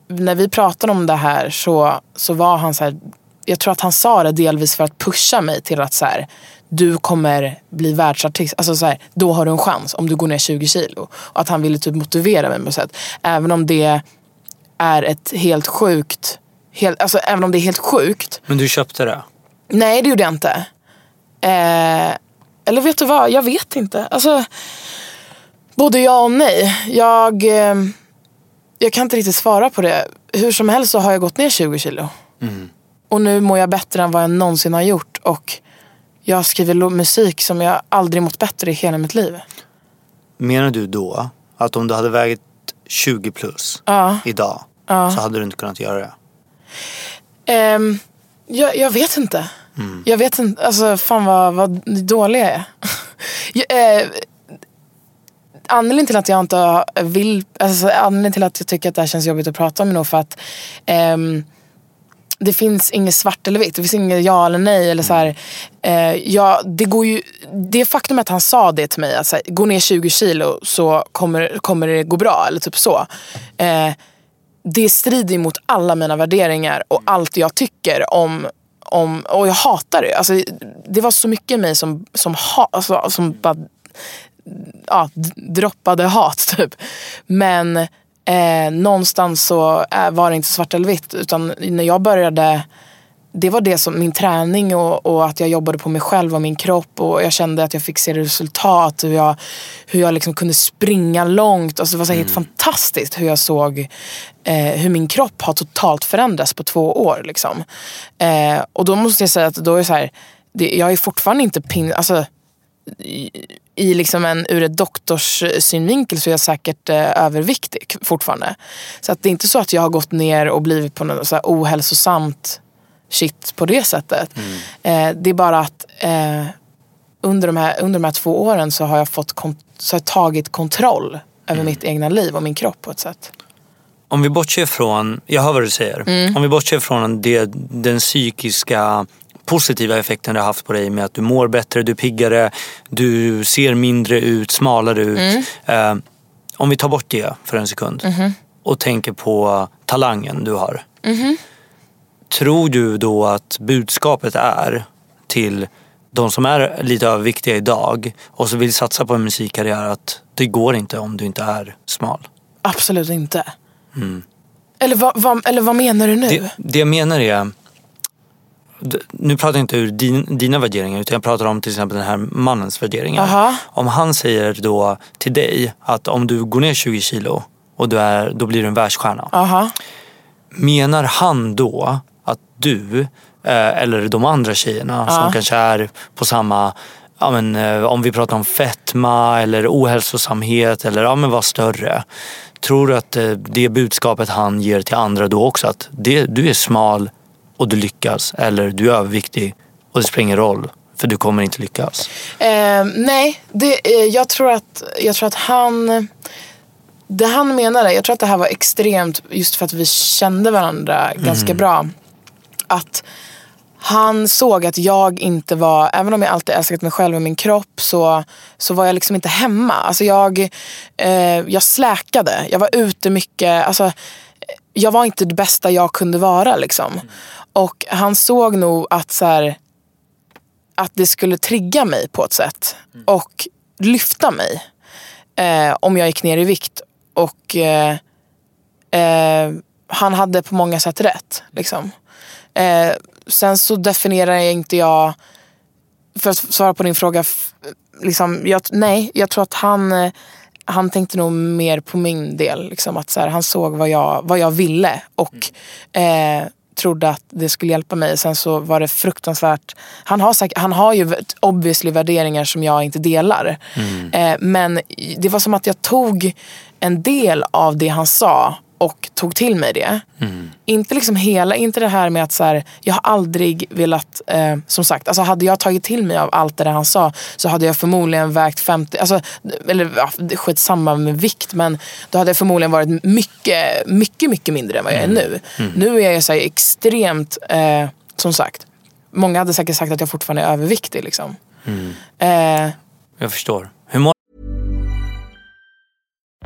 när vi pratade om det här så, så var han så här, jag tror att han sa det delvis för att pusha mig till att så här, du kommer bli världsartist. Alltså så här, då har du en chans om du går ner 20 kilo. Och att han ville typ motivera mig på sätt. Även om det är ett helt sjukt, helt, alltså även om det är helt sjukt. Men du köpte det? Nej det gjorde jag inte. Eh, eller vet du vad, jag vet inte. Alltså, både ja och nej. Jag, eh, jag kan inte riktigt svara på det. Hur som helst så har jag gått ner 20 kilo. Och nu mår jag bättre än vad jag någonsin har gjort. Och jag skriver musik som jag aldrig mått bättre i hela mitt liv. Menar du då att om du hade vägt 20 plus Ja. idag så hade du inte kunnat göra det? Ehm, jag, jag vet inte. Jag vet inte, alltså fan vad, vad dålig jag är. jag, eh, anledningen till att jag inte vill, alltså anledningen till att jag tycker att det här känns jobbigt att prata om är nog för att ehm, det finns inget svart eller vitt. Det finns inget ja eller nej. Eller så här, eh, ja, det, går ju, det faktum att han sa det till mig, att så här, gå ner 20 kilo så kommer, kommer det gå bra. Eller typ så. Eh, det strider mot alla mina värderingar och allt jag tycker om om, och jag hatar det. Alltså, det var så mycket i mig som, som, ha, alltså, som bara ja, droppade hat typ. Men eh, någonstans så var det inte svart eller vitt. Utan när jag började, det var det som min träning och, och att jag jobbade på mig själv och min kropp. Och jag kände att jag fick se resultat. Hur jag, hur jag liksom kunde springa långt. Alltså det var så helt fantastiskt hur jag såg eh, hur min kropp har totalt förändrats på två år. Liksom. Eh, och då måste jag säga att då är så här, det, jag är fortfarande inte pin... Alltså, i liksom en, ur ett doktors synvinkel så är jag säkert eh, överviktig fortfarande. Så att det är inte så att jag har gått ner och blivit på något så här ohälsosamt shit på det sättet. Eh, det är bara att eh, under, de här, under de här två åren så har jag, fått så har tagit kontroll över mitt egna liv och min kropp på ett sätt. Om vi bortser från, jag hör vad du säger. Om vi bortser från det, den psykiska positiva effekten det har haft på dig med att du mår bättre, du är piggare, du ser mindre ut, smalare ut. Eh, om vi tar bort det för en sekund och tänker på talangen du har. Tror du då att budskapet är till de som är lite överviktiga idag och som vill satsa på en musikkarriär att det går inte om du inte är smal? Absolut inte. Eller, vad, vad, eller vad menar du nu? Det, det jag menar är, nu pratar jag inte ur din, dina värderingar utan jag pratar om till exempel den här mannens värderingar. Aha. Om han säger då till dig att om du går ner 20 kilo och du är, då blir du en världsstjärna. Aha. Menar han då att du eh, eller de andra tjejerna som kanske är på samma Ja, men, eh, om vi pratar om fetma eller ohälsosamhet eller ja, men var större. Tror du att eh, det budskapet han ger till andra då också att det, du är smal och du lyckas eller du är överviktig och det spelar ingen roll för du kommer inte lyckas. Eh, nej, det, eh, jag, tror att, jag tror att han... Det han menade, jag tror att det här var extremt just för att vi kände varandra ganska bra. Att han såg att jag inte var, även om jag alltid älskat mig själv och min kropp så, så var jag liksom inte hemma. Alltså jag, eh, jag släkade, jag var ute mycket. Alltså, jag var inte det bästa jag kunde vara. Liksom. Och han såg nog att så här, att det skulle trigga mig på ett sätt och lyfta mig eh, om jag gick ner i vikt. Och eh, eh, han hade på många sätt rätt. Liksom. Eh, sen så definierar jag inte jag, för att svara på din fråga, liksom, jag, nej, jag tror att han, eh, han tänkte nog mer på min del. Liksom, att så här, han såg vad jag, vad jag ville och eh, trodde att det skulle hjälpa mig. Sen så var det fruktansvärt. Han har, säkert, han har ju obviously värderingar som jag inte delar. Eh, men det var som att jag tog en del av det han sa och tog till mig det. Inte liksom hela, inte det här med att så här, jag har aldrig velat, eh, som sagt, alltså hade jag tagit till mig av allt det där han sa så hade jag förmodligen vägt 50, alltså, eller ja, skitsamma med vikt men då hade jag förmodligen varit mycket, mycket, mycket mindre än vad jag är nu. Nu är jag så här extremt, eh, som sagt, många hade säkert sagt att jag fortfarande är överviktig liksom. Eh, Jag förstår.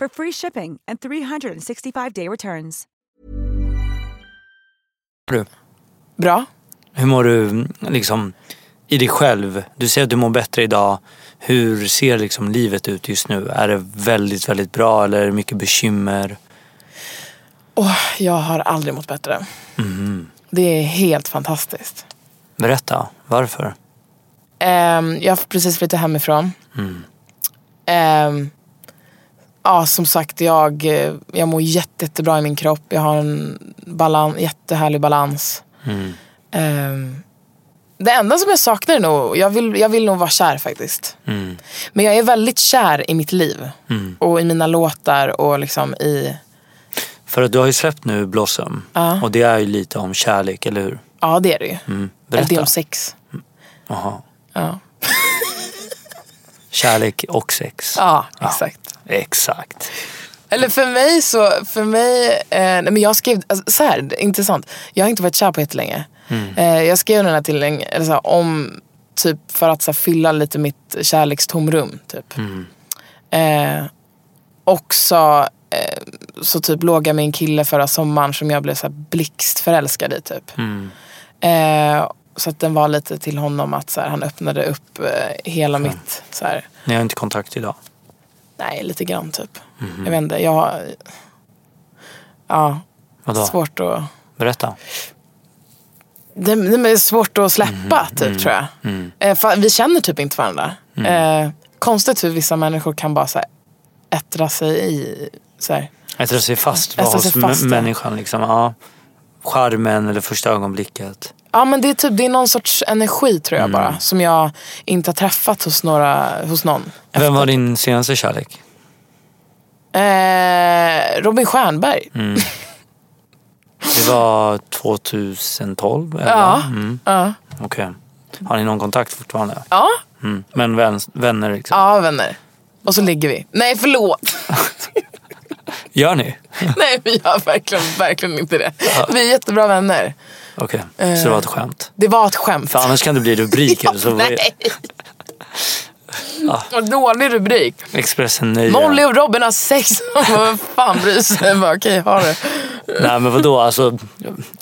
for free shipping and 365-day returns. Du, Bra. Hur mår du liksom i dig själv? Du säger att du mår bättre idag. Hur ser liksom livet ut just nu? Är det väldigt, väldigt bra eller är det mycket bekymmer? Åh, jag har aldrig mått bättre. Det är helt fantastiskt. Berätta, varför? Ehm, jag har precis flyttat hemifrån. Ehm, ja, som sagt, jag, eh, jag mår jätte, jättebra i min kropp. Jag har en balan, jättehärlig balans. Ehm, det enda som jag saknar är nog, jag vill, jag vill nog vara kär faktiskt. Men jag är väldigt kär i mitt liv. Och i mina låtar och liksom i, För att du har ju släppt nu Blossom. Ja. Och det är ju lite om kärlek, eller hur? ja det är det ju. Mm. Eller Berätta. det är om sex. Jaha. Ja, Kärlek och sex. ja exakt. Exakt. Eller för mig så, för mig, eh, nej men jag skrev, alltså, så här, intressant. Jag har inte varit kär på jättelänge. Eh, jag skrev den här till en, eller så här, om, typ för att så här, fylla lite mitt kärlekstomrum. Typ. Eh, och så, eh, så typ låg jag med en kille förra sommaren som jag blev så här blixtförälskad i. Typ. Eh, så att den var lite till honom att så här, han öppnade upp eh, hela mitt, så här, Ni har inte kontakt idag? Nej lite grann typ. Jag vet inte, jag har, ja, Vadå? svårt att Berätta. Det, det är svårt att släppa typ tror jag. Eh, för vi känner typ inte varandra. Eh, konstigt hur vissa människor kan bara så här, ättra sig i så här. Äta sig fast Äta var hos sig fast, människan. Liksom. Ja. Charmen eller första ögonblicket. Ja men det är typ det är någon sorts energi tror jag bara. Som jag inte har träffat hos, några, hos någon. Vem var din senaste kärlek? Eh, Robin Stjernberg. Det var 2012? Eller? Ja. Mm. Ja. Okej. Har ni någon kontakt fortfarande? Ja. Mm. Men vän, vänner liksom? ja vänner. Och så ligger vi. Nej förlåt. Gör ni? Nej vi gör verkligen, verkligen inte det. Vi är jättebra vänner. Okej, så det var ett skämt. Det var ett skämt. För annars kan det bli rubriker. så Nej. Vad dålig rubrik. Expressen nöjer. Molly och Robin har sex. Vad fan bryr sig? Okej, ha det. Nej men vadå, alltså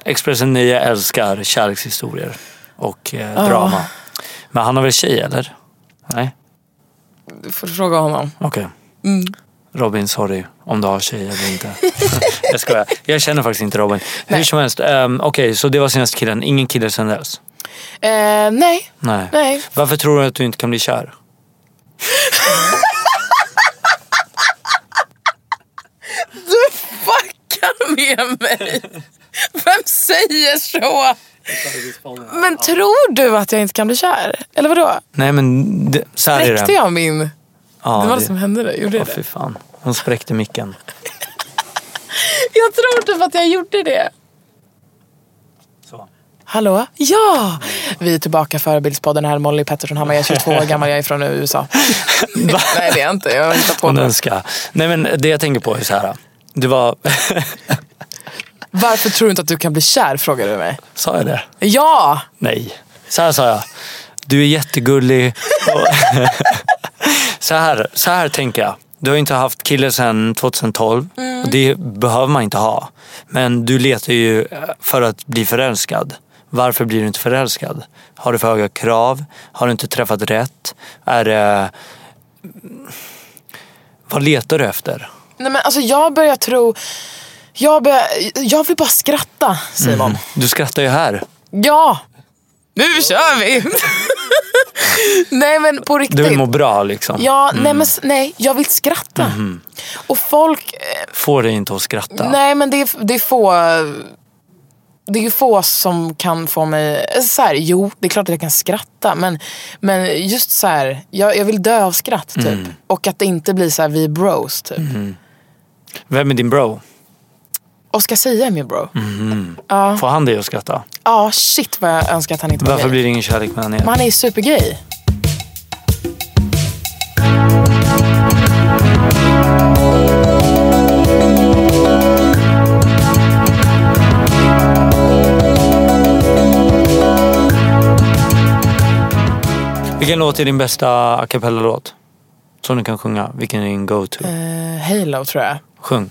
Expressen Nöje älskar kärlekshistorier och eh, drama. Men han har väl tjej eller? Nej? Du får fråga honom. Okej. Mm. Robin, sorry om du har tjej eller inte. jag skojar. Jag känner faktiskt inte Robin. Hur som helst, um, okej så det var senaste killen. Ingen kille sen dess? Eh, nej. Nej. Nej. Varför tror du att du inte kan bli kär? Du fuckar med mig. Vem säger så? Men tror du att jag inte kan bli kär? Eller vadå? Nej men det, så här är det. jag min... Ja, det var det som hände där. Gjorde Åh jag fy det? fan. Hon spräckte micken. Jag tror typ att jag gjorde det. Så. Hallå? Ja! Vi är tillbaka förebildspodden här. Molly Pettersson Hammar. Jag är 22 år gammal. Jag är från USA. Nej det är jag inte. Jag har hittat på det. önskar. Nej men det jag tänker på är så här. Det var... Varför tror du inte att du kan bli kär? Frågar du mig. Sa jag det? Ja! Nej. Så här sa jag. Du är jättegullig. Och så, här, så här tänker jag. Du har inte haft kille sedan 2012 och det behöver man inte ha. Men du letar ju för att bli förälskad. Varför blir du inte förälskad? Har du för höga krav? Har du inte träffat rätt? Är det... Vad letar du efter? Nej men alltså jag börjar tro... Jag, börjar, jag vill bara skratta Simon. Du skrattar ju här. Ja! Nu kör vi! nej men på riktigt. Du vill må bra liksom. Ja, nej men nej, jag vill skratta. Och folk, eh, Får dig inte att skratta. nej men det är, det är få, det är ju få som kan få mig... Så här, jo, det är klart att jag kan skratta. Men, men just så här, jag, jag vill dö av skratt typ. Mm. Och att det inte blir så här, vi är bros typ. Vem är din bro? Oscar Sia min bro. Mhm. Ja. Får han dig att skratta? Ja, shit vad jag önskar att han inte var Varför gay. blir det ingen kärlek mellan er? Men han är ju supergay. Vilken låt är din bästa a cappella-låt? Som du kan sjunga. Vilken är din go-to? Eh, Halo tror jag. Sjung.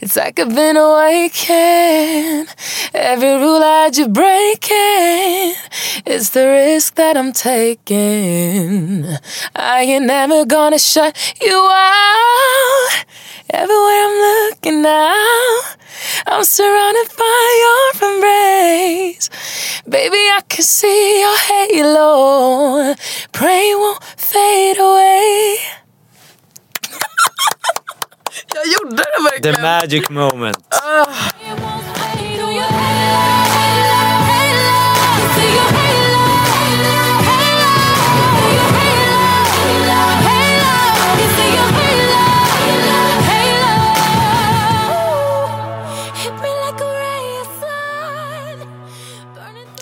It's like I've been awakened. Every rule I you breaking. It's the risk that I'm taking. I ain't never gonna shut you out. Everywhere I'm looking now, I'm surrounded by your embrace. Baby, I can see your halo. Pray won't fade away. Jag gjorde det verkligen. The magic moment.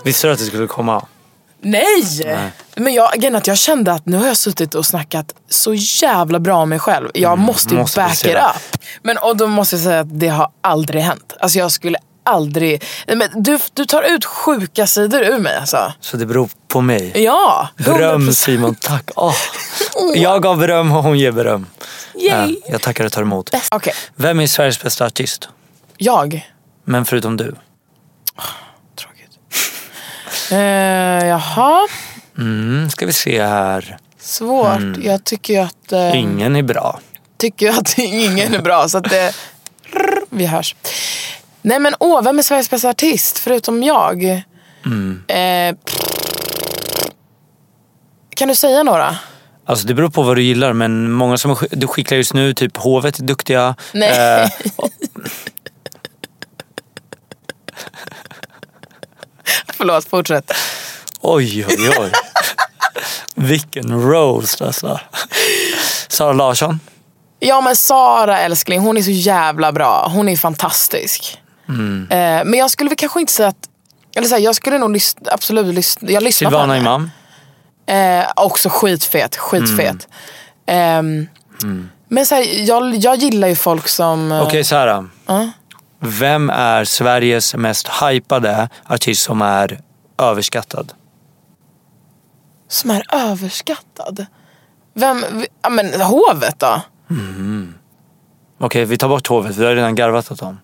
Visste du att det skulle komma? Nej! Nej. Men jag, att jag kände att nu har jag suttit och snackat så jävla bra om mig själv. Jag måste ju måste back it up. Men och då måste jag säga att det har aldrig hänt. Alltså jag skulle aldrig... Men du, du tar ut sjuka sidor ur mig alltså. Så det beror på mig. Ja! Beröm 100%. Simon, tack. Åh. Jag gav beröm och hon ger beröm. Yay. Ja, jag tackar och tar emot. Okej, Vem är Sveriges bästa artist? jag. Men förutom du. Eh, jaha, Mm, ska vi se här. svårt. Mm. Jag tycker ju att... eh, Ingen är bra. tycker ju att ingen är bra. Så att det... Vi hörs. Nej men åh, vem är Sveriges bästa artist förutom jag? Mm. Eh, kan du säga några? Alltså det beror på vad du gillar men många som du skickar just nu, typ Hovet är duktiga. Nej. Eh, Förlåt, fortsätt. Oj oj oj. Vilken roast alltså. Sara Larsson. Ja men Sara älskling, hon är så jävla bra. Hon är fantastisk. Mm. Eh, men jag skulle väl kanske inte säga att... Eller så här, jag skulle nog lyssna, absolut lyssna. Jag lyssnar på Silvana henne. Imam. Eh, också skitfet, skitfet. Mm. Ehm, Men så här, jag, jag gillar ju folk som... eh, Okej Sara. ja. Vem är Sveriges mest hypade artist som är överskattad? Som är överskattad. Vem? Ja men hovet då? Okej vi tar bort Hovet, vi har redan garvat åt dem.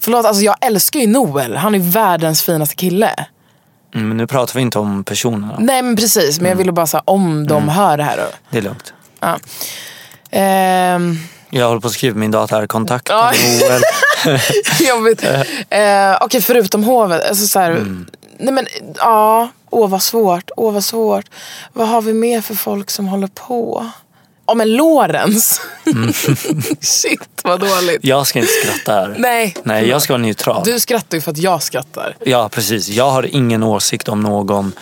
Förlåt, alltså jag älskar ju Noel. Han är världens finaste kille. Mm, men nu pratar vi inte om personerna. Nej men precis, men jag ville bara säga om de hör det här. Och, Det är lugnt. ja. Ehm, Jag håller på att skriva min dator här. Kontakt Ja. Noel. jobbigt. Eh, Okej, förutom hovet. Alltså, så här, Mm. Nej men, ja. Åh vad svårt. Åh vad svårt. Vad har vi mer för folk som håller på? Ja men Lorentz. Shit vad dåligt. Jag ska inte skratta här. Nej. Nej, jag ska vara neutral. Du skrattar ju för att jag skrattar. Ja, precis. Jag har ingen åsikt om någon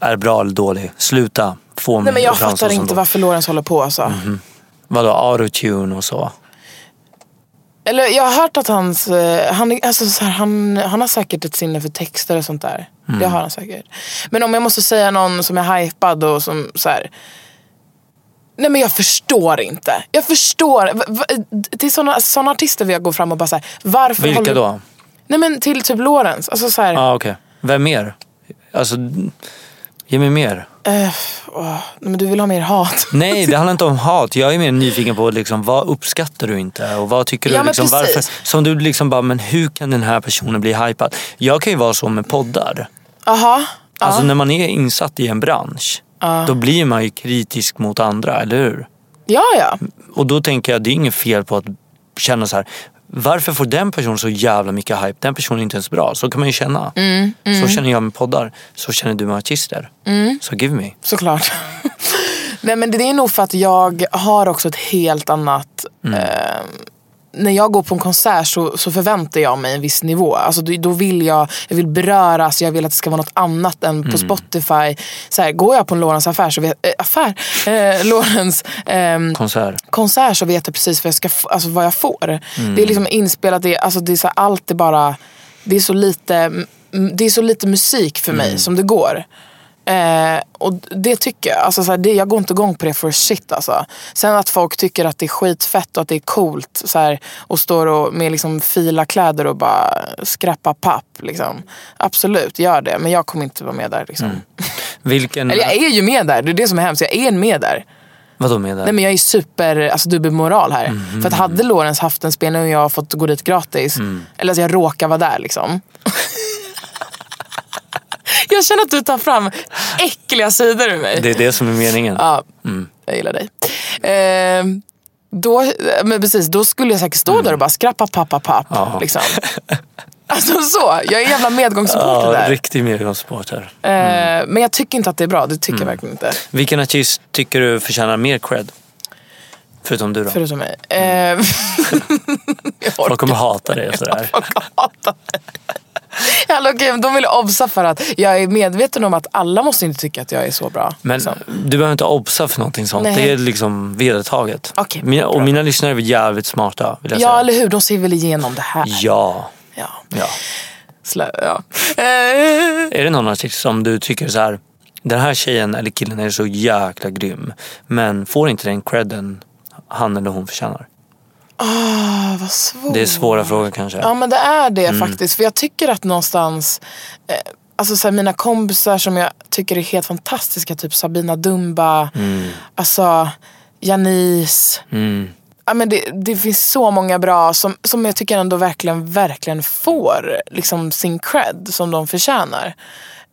är bra eller dålig. Sluta få mig Nej men jag fattar inte då- varför Lorentz håller på alltså. Vadå, autotune och så? Eller jag har hört att hans, eh, han, alltså, så här, han, han har säkert ett sinne för texter och sånt där. Mm. Det har han säkert. Men om jag måste säga någon som är hypad och som så här. Nej men jag förstår inte. Jag förstår. Till såna, såna artister vill jag gå fram och bara säga varför Vilka håller... då? Nej men till typ Lorentz. Alltså så här, Ja, ah, okej. Vem mer? Alltså, ge mig mer. Åh, nej, men du vill ha mer hat. Nej, det handlar inte om hat. Jag är mer nyfiken på liksom, vad uppskattar du inte? Och vad tycker du? Ja, liksom, precis. Som du liksom bara, men hur kan den här personen bli hypad? Jag kan ju vara så med poddar. Aha. Alltså när man är insatt i en bransch, Ja. då blir man ju kritisk mot andra, eller hur? Ja, ja. Och då tänker jag, det är inget fel på att känna så här. Varför får den personen så jävla mycket hype? Den personen är inte ens bra. Så kan man ju känna. Mm, mm. Så känner jag med poddar. Så känner du med artister. Mm. Så give me. Såklart. Nej men det är nog för att jag har också ett helt annat... Eh, när jag går på en konsert så, så förväntar jag mig en viss nivå. Alltså då, vill jag, jag vill beröras, jag vill att det ska vara något annat än på Mm. Spotify. Så här, går jag på en Lorens affär, så vet, äh, affär eh, Lorens ehm, Konsert. konsert så vet jag precis vad jag, ska, alltså vad jag får. Mm. Det är liksom inspelat, det, alltså det är så här, allt är bara, det är så lite, det är så lite musik för mig Mm. som det går. Eh, och det tycker jag, alltså så här, det, jag går inte igång på det för shit alltså. Sen att folk tycker att det är skitfett och att det är coolt så här, och står och, med liksom fila kläder och bara skräppa papp. Liksom. Absolut, gör det. Men jag kommer inte vara med där. Liksom. Mm. Vilken... Eller jag är ju med där, det är det som är hemskt. Jag är med där. Vadå med det? Nej men jag är super alltså, dubbelmoral här. Mhm. För att hade Lorenz haft en spelning och jag har fått gå dit gratis. Mm. Eller att jag råkar vara där liksom. Jag känner att du tar fram äckliga sidor ur mig. Det är det som är meningen. Ja, Mm. jag gillar dig. Eh, då, men precis, då skulle jag säkert stå där och bara skrappa pappa papp. Ja. Liksom. Alltså så, jag är en jävla medgångssupporter Ja, där. riktig medgångssupporter. Eh, Men jag tycker inte att det är bra, det tycker Mm. jag verkligen inte. Vilken artist tycker du förtjänar mer cred? Förutom du då? Förutom mig. Eh, Folk kommer hata dig efter det här. Hallå, men de vill obsa för att jag är medveten om att alla måste inte tycka att jag är så bra. Men du behöver inte obsa för någonting sånt. Nej. Det är liksom vedertaget. Okej, mina, och mina lyssnare är jävligt smarta vill jag Ja, säga. eller hur? De ser väl igenom det här. Ja. Ja. ja. Slä, ja. Eh, Är det någon artist som du tycker så här, den här tjejen eller killen är så jäkla grym. Men får inte den credden han eller hon förtjänar? Ah, vad svårt. Det är svåra frågor kanske. Ja men det är det Mm. faktiskt. För jag tycker att någonstans, eh, alltså så här, mina kompisar som jag tycker är helt fantastiska, typ Sabina Dumba, Mm. alltså Janice. Mm. Ja, men det, det finns så många bra som, som jag tycker ändå verkligen, verkligen får liksom, sin cred som de förtjänar.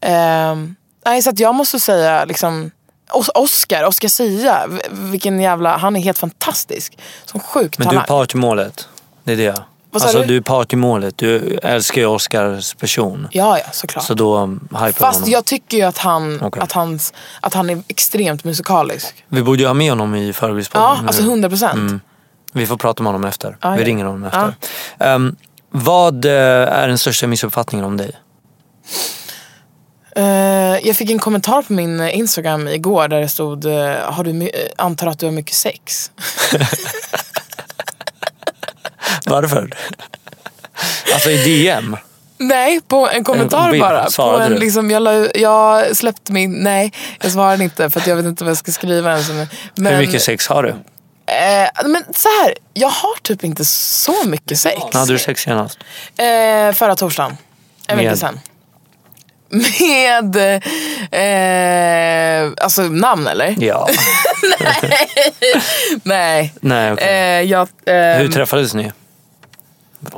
Ehm, nej, så att jag måste säga liksom, Os- Oscar, Oscar Sia, vilken jävla, han är helt fantastisk. Som sjuk Men du är talang. partymålet. Det är det. Alltså du? du är partymålet. Du älskar ju Oscars person. Ja, ja, såklart. Så då um, hypar Fast honom. jag tycker ju att han, Okej. att, hans, att han är extremt musikalisk. Vi borde ju ha med honom i förebilspodden. Ja, nu. alltså 100 procent. Mm. Vi får prata med honom efter. Ja, Vi ja. ringer honom efter. Ehm, vad eh, är den största missuppfattningen om dig? Jag fick en kommentar på min eh, Instagram igår där det stod, eh, har du, eh, antar att du har mycket sex. Varför? alltså i DM? Nej, på en kommentar bild, bara. På en, du? liksom, jag, la, jag släppte min, nej jag svarade inte för att jag vet inte vad jag ska skriva ens. Men, Hur mycket sex har du? Eh, men så här, jag har typ inte så mycket sex. När hade du sex senast? Eh, förra torsdagen. En vecka Med? Med, eh, alltså namn eller? Ja. Nej. Nej, okej. Eh, jag, eh, Hur träffades ni?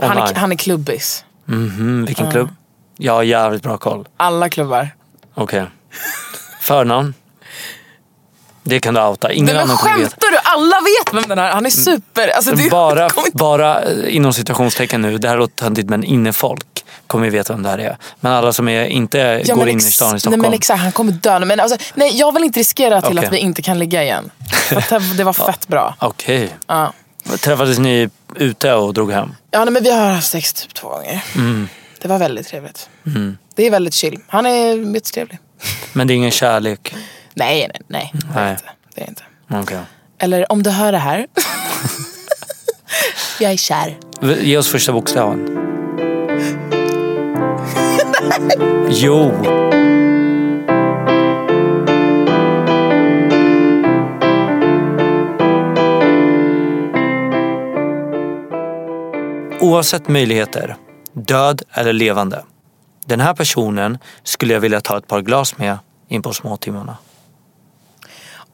han, är, han är klubbis. Mhm, vilken Ja. klubb? Jag har jävligt bra koll. Alla klubbar. Okej. Förnamn? Det kan du outa. Ingen Nej, men skämtar du? Alla vet vem den är. Han är super. Alltså, det, bara, bara eh, inom citationstecken nu, det här låter töntigt men innefolk kommer ju veta vem det här är. Men alla som är, inte Ja, går in i stan i Nej Stockholm. men exakt, han kommer dö. Men alltså, nej, jag vill inte riskera till Okej. att vi inte kan ligga igen. För det- det var fett bra. Okej. Ja. Träffades ni ute och drog hem? Ja nej, men vi har haft sex typ två gånger. Mm. Det var väldigt trevligt. Mm. Det är väldigt chill. Han är jättetrevlig. Men det är ingen kärlek? Nej, nej, nej. Nej. Det är inte. Okej. Eller om du hör det här. jag är kär. Ge oss första bokstaven jo. Oavsett möjligheter, död eller levande. Den här personen skulle jag vilja ta ett par glas med in på småtimmarna.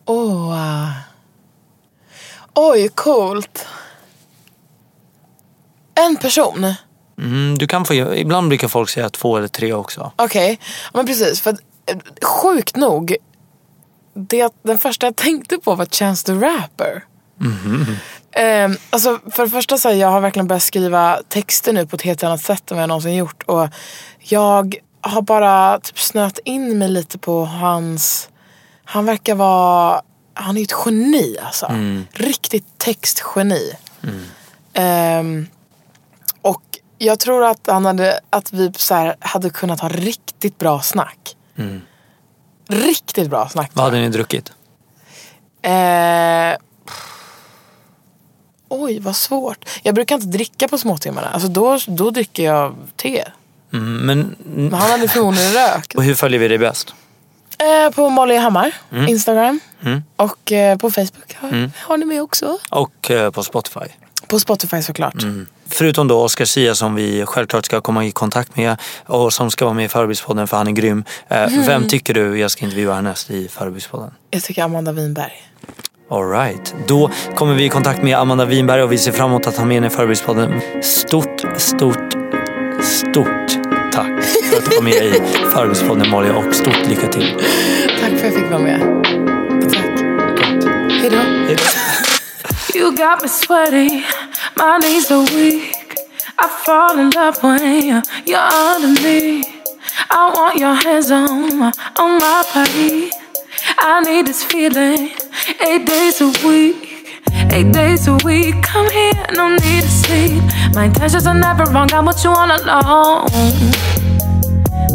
Åh. Oh. Oj, coolt. En person. Mm, du kan få, ibland brukar folk säga två eller tre också. Okej, ja, men precis. För att, eh, sjukt nog, det, den första jag tänkte på var Chance the Rapper. Eh, alltså för det första så här, jag har verkligen börjat skriva texter nu på ett helt annat sätt än vad jag någonsin gjort. Och jag har bara typ snöat in mig lite på hans... Han verkar vara... Han är ett geni alltså. Riktigt textgeni. Ehm, och jag tror att, han hade, att vi så hade kunnat ha riktigt bra snack. Riktigt bra snack. Vad hade ni druckit? Eh, oj, vad svårt. Jag brukar inte dricka på småtimmarna. Alltså då, då dricker jag te. Mm, men, Men han hade förmodligen rökt. och hur följer vi dig bäst? Eh, på Molly Hammar, Instagram. Mm. Och eh, på Facebook har, har ni med också. Och eh, på Spotify. På Spotify såklart. Förutom då Oscar Sia som vi självklart ska komma i kontakt med och som ska vara med i Förebildspodden för han är grym. Eh, Vem tycker du jag ska intervjua härnäst i Förebildspodden? Jag tycker Amanda Winberg. Alright, då kommer vi i kontakt med Amanda Winberg och vi ser fram emot att ha med henne i Förebildspodden. Stort, stort, stort tack för att du var med i Förebildspodden Molly och stort lycka till. Tack för att jag fick vara med. You got me sweaty, my knees are weak. I fall in love when you're under me. I want your hands on my, on my body. I need this feeling eight days a week. Eight days a week, come here, no need to sleep. My intentions are never wrong, I want you all alone.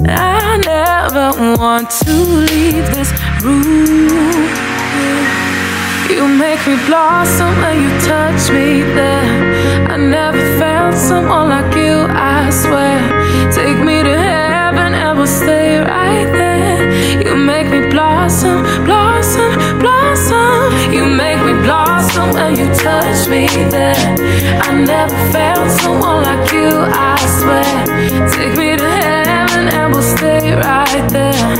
I never want to leave this room. You make me blossom when you touch me there. I never felt someone like you, I swear. Take me to heaven and we'll stay right there. You make me blossom, blossom, blossom. You make me blossom when you touch me there. I never felt someone like you, I swear. Take me to heaven and we'll stay right there.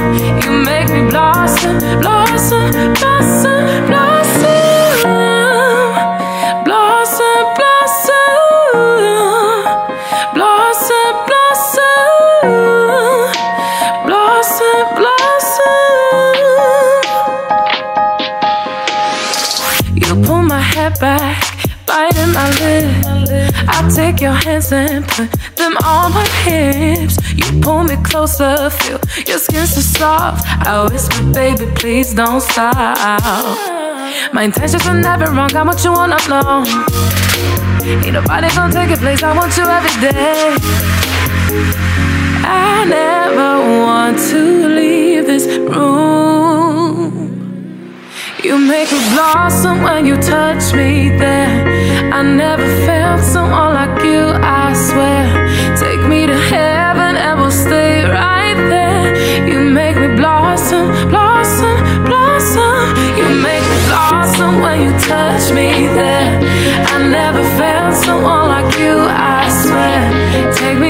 You make me blossom, blossom, blossom, and put them on my hips. You pull me closer, feel your skin so soft. I whisper, baby, please don't stop. My intentions are never wrong. I want you all alone. Ain't nobody gonna take your place. I want you every day. I never want to leave this room. You make me blossom when you touch me there. I never felt someone like you, I touch me there. I never felt someone like you, I swear. Take me